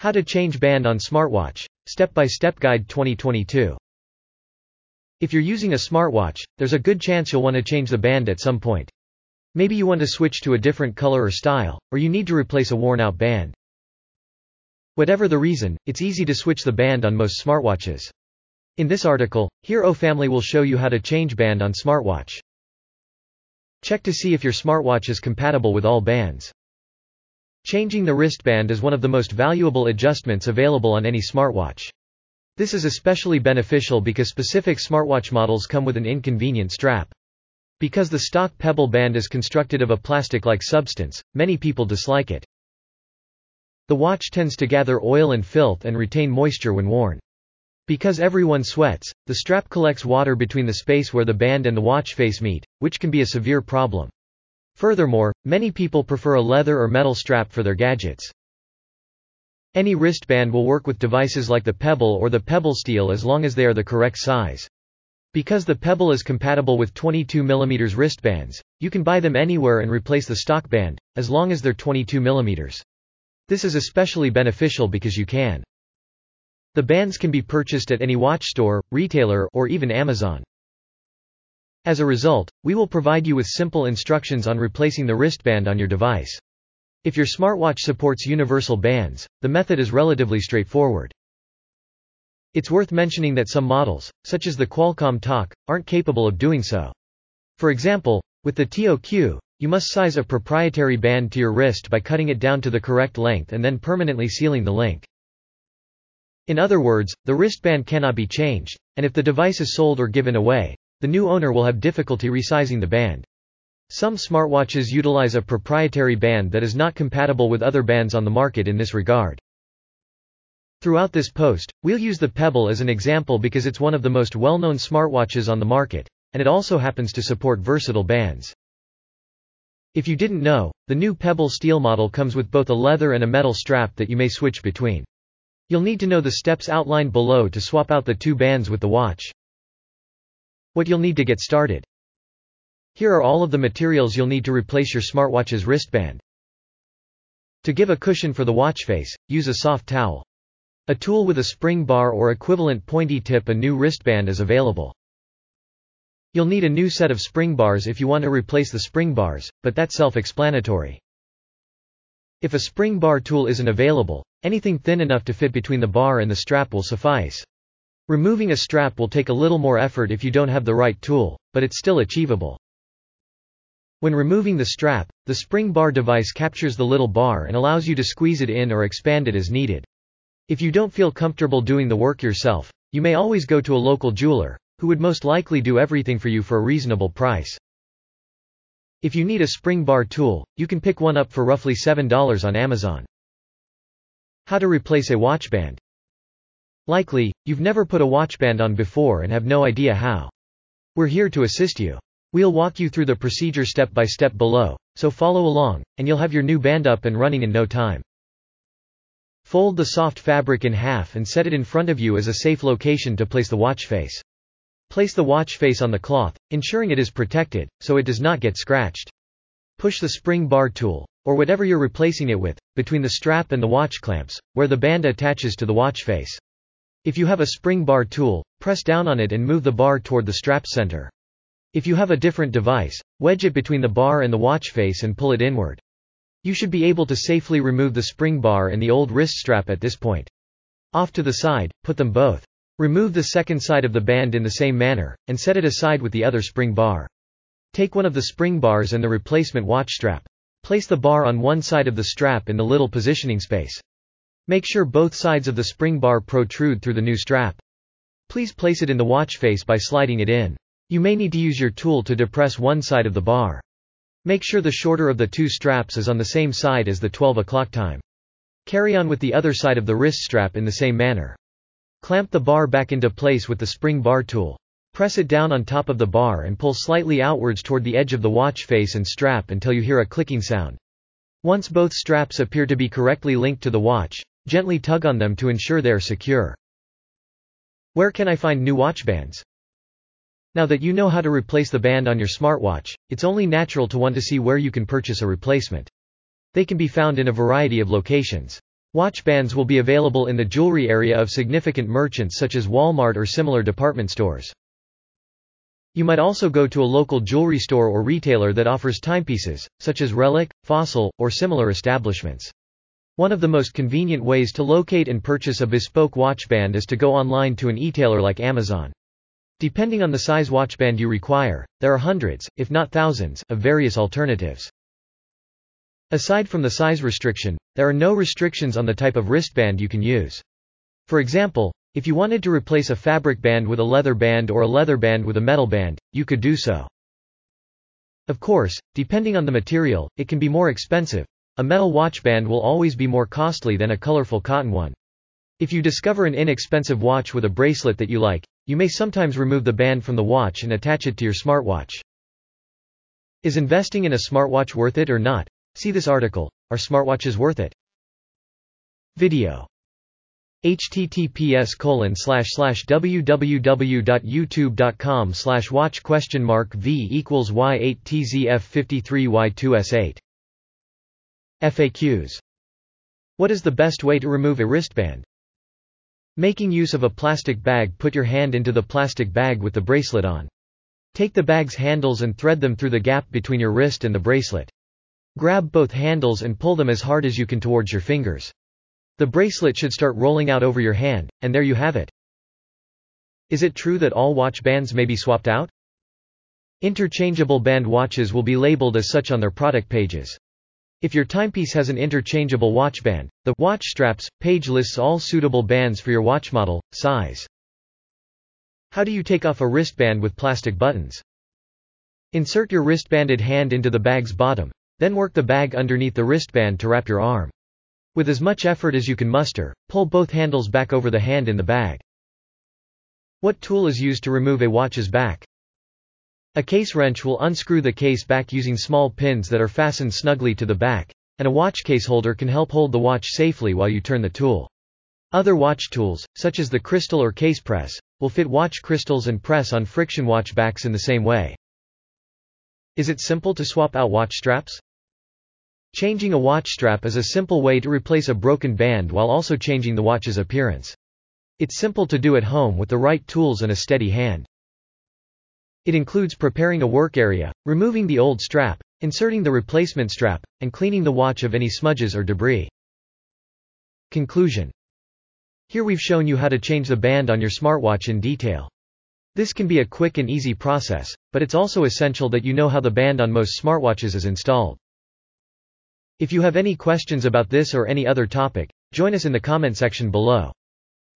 How to change band on smartwatch. Step-by-step guide 2022. If you're using a smartwatch, there's a good chance you'll want to change the band at some point. Maybe you want to switch to a different color or style, or you need to replace a worn-out band. Whatever the reason, it's easy to switch the band on most smartwatches. In this article, HereOfamily will show you how to change band on smartwatch. Check to see if your smartwatch is compatible with all bands. Changing the wristband is one of the most valuable adjustments available on any smartwatch. This is especially beneficial because specific smartwatch models come with an inconvenient strap. Because the stock pebble band is constructed of a plastic-like substance, many people dislike it. The watch tends to gather oil and filth and retain moisture when worn. Because everyone sweats, the strap collects water between the space where the band and the watch face meet, which can be a severe problem. Furthermore, many people prefer a leather or metal strap for their gadgets. Any wristband will work with devices like the Pebble or the Pebble Steel as long as they are the correct size. Because the Pebble is compatible with 22 mm wristbands, you can buy them anywhere and replace the stock band, as long as they're 22 mm. This is especially beneficial because you can. The bands can be purchased at any watch store, retailer, or even Amazon. As a result, we will provide you with simple instructions on replacing the wristband on your device. If your smartwatch supports universal bands, the method is relatively straightforward. It's worth mentioning that some models, such as the Qualcomm Toq, aren't capable of doing so. For example, with the TOQ, you must size a proprietary band to your wrist by cutting it down to the correct length and then permanently sealing the link. In other words, the wristband cannot be changed, and if the device is sold or given away, the new owner will have difficulty resizing the band. Some smartwatches utilize a proprietary band that is not compatible with other bands on the market in this regard. Throughout this post, we'll use the Pebble as an example because it's one of the most well-known smartwatches on the market, and it also happens to support versatile bands. If you didn't know, the new Pebble Steel model comes with both a leather and a metal strap that you may switch between. You'll need to know the steps outlined below to swap out the two bands with the watch. What you'll need to get started. Here are all of the materials you'll need to replace your smartwatch's wristband. To give a cushion for the watch face, use a soft towel. A tool with a spring bar or equivalent pointy tip a new wristband is available. You'll need a new set of spring bars if you want to replace the spring bars, but that's self-explanatory. If a spring bar tool isn't available, anything thin enough to fit between the bar and the strap will suffice. Removing a strap will take a little more effort if you don't have the right tool, but it's still achievable. When removing the strap, the spring bar device captures the little bar and allows you to squeeze it in or expand it as needed. If you don't feel comfortable doing the work yourself, you may always go to a local jeweler, who would most likely do everything for you for a reasonable price. If you need a spring bar tool, you can pick one up for roughly $7 on Amazon. How to replace a watchband. Likely, you've never put a watchband on before and have no idea how. We're here to assist you. We'll walk you through the procedure step by step below, so follow along, and you'll have your new band up and running in no time. Fold the soft fabric in half and set it in front of you as a safe location to place the watch face. Place the watch face on the cloth, ensuring it is protected, so it does not get scratched. Push the spring bar tool, or whatever you're replacing it with, between the strap and the watch clamps, where the band attaches to the watch face. If you have a spring bar tool, press down on it and move the bar toward the strap center. If you have a different device, wedge it between the bar and the watch face and pull it inward. You should be able to safely remove the spring bar and the old wrist strap at this point. Off to the side, put them both. Remove the second side of the band in the same manner, and set it aside with the other spring bar. Take one of the spring bars and the replacement watch strap. Place the bar on one side of the strap in the little positioning space. Make sure both sides of the spring bar protrude through the new strap. Please place it in the watch face by sliding it in. You may need to use your tool to depress one side of the bar. Make sure the shorter of the two straps is on the same side as the 12 o'clock time. Carry on with the other side of the wrist strap in the same manner. Clamp the bar back into place with the spring bar tool. Press it down on top of the bar and pull slightly outwards toward the edge of the watch face and strap until you hear a clicking sound. Once both straps appear to be correctly linked to the watch, Gently tug on them to ensure they are secure. Where can I find new watch bands? Now that you know how to replace the band on your smartwatch, it's only natural to want to see where you can purchase a replacement. They can be found in a variety of locations. Watch bands will be available in the jewelry area of significant merchants such as Walmart or similar department stores. You might also go to a local jewelry store or retailer that offers timepieces, such as Relic, Fossil, or similar establishments. One of the most convenient ways to locate and purchase a bespoke watchband is to go online to an e-tailer like Amazon. Depending on the size watchband you require, there are hundreds, if not thousands, of various alternatives. Aside from the size restriction, there are no restrictions on the type of wristband you can use. For example, if you wanted to replace a fabric band with a leather band or a leather band with a metal band, you could do so. Of course, depending on the material, it can be more expensive. A metal watch band will always be more costly than a colorful cotton one. If you discover an inexpensive watch with a bracelet that you like, you may sometimes remove the band from the watch and attach it to your smartwatch. Is investing in a smartwatch worth it or not? See this article. Are smartwatches worth it? Video https colon slash slash www.youtube.com slash watch question mark v equals y8 tzf 53 y2s8 FAQs What is the best way to remove a wristband? Making use of a plastic bag Put your hand into the plastic bag with the bracelet on. Take the bag's handles and thread them through the gap between your wrist and the bracelet. Grab both handles and pull them as hard as you can towards your fingers. The bracelet should start rolling out over your hand, and there you have it. Is it true that all watch bands may be swapped out? Interchangeable band watches will be labeled as such on their product pages. If your timepiece has an interchangeable watchband, the watch straps page lists all suitable bands for your watch model, size. How do you take off a wristband with plastic buttons? Insert your wristbanded hand into the bag's bottom. Then work the bag underneath the wristband to wrap your arm. With as much effort as you can muster, pull both handles back over the hand in the bag. What tool is used to remove a watch's back? A case wrench will unscrew the case back using small pins that are fastened snugly to the back, and a watch case holder can help hold the watch safely while you turn the tool. Other watch tools, such as the crystal or case press, will fit watch crystals and press on friction watch backs in the same way. Is it simple to swap out watch straps? Changing a watch strap is a simple way to replace a broken band while also changing the watch's appearance. It's simple to do at home with the right tools and a steady hand. It includes preparing a work area, removing the old strap, inserting the replacement strap, and cleaning the watch of any smudges or debris. Conclusion Here we've shown you how to change the band on your smartwatch in detail. This can be a quick and easy process, but it's also essential that you know how the band on most smartwatches is installed. If you have any questions about this or any other topic, join us in the comment section below.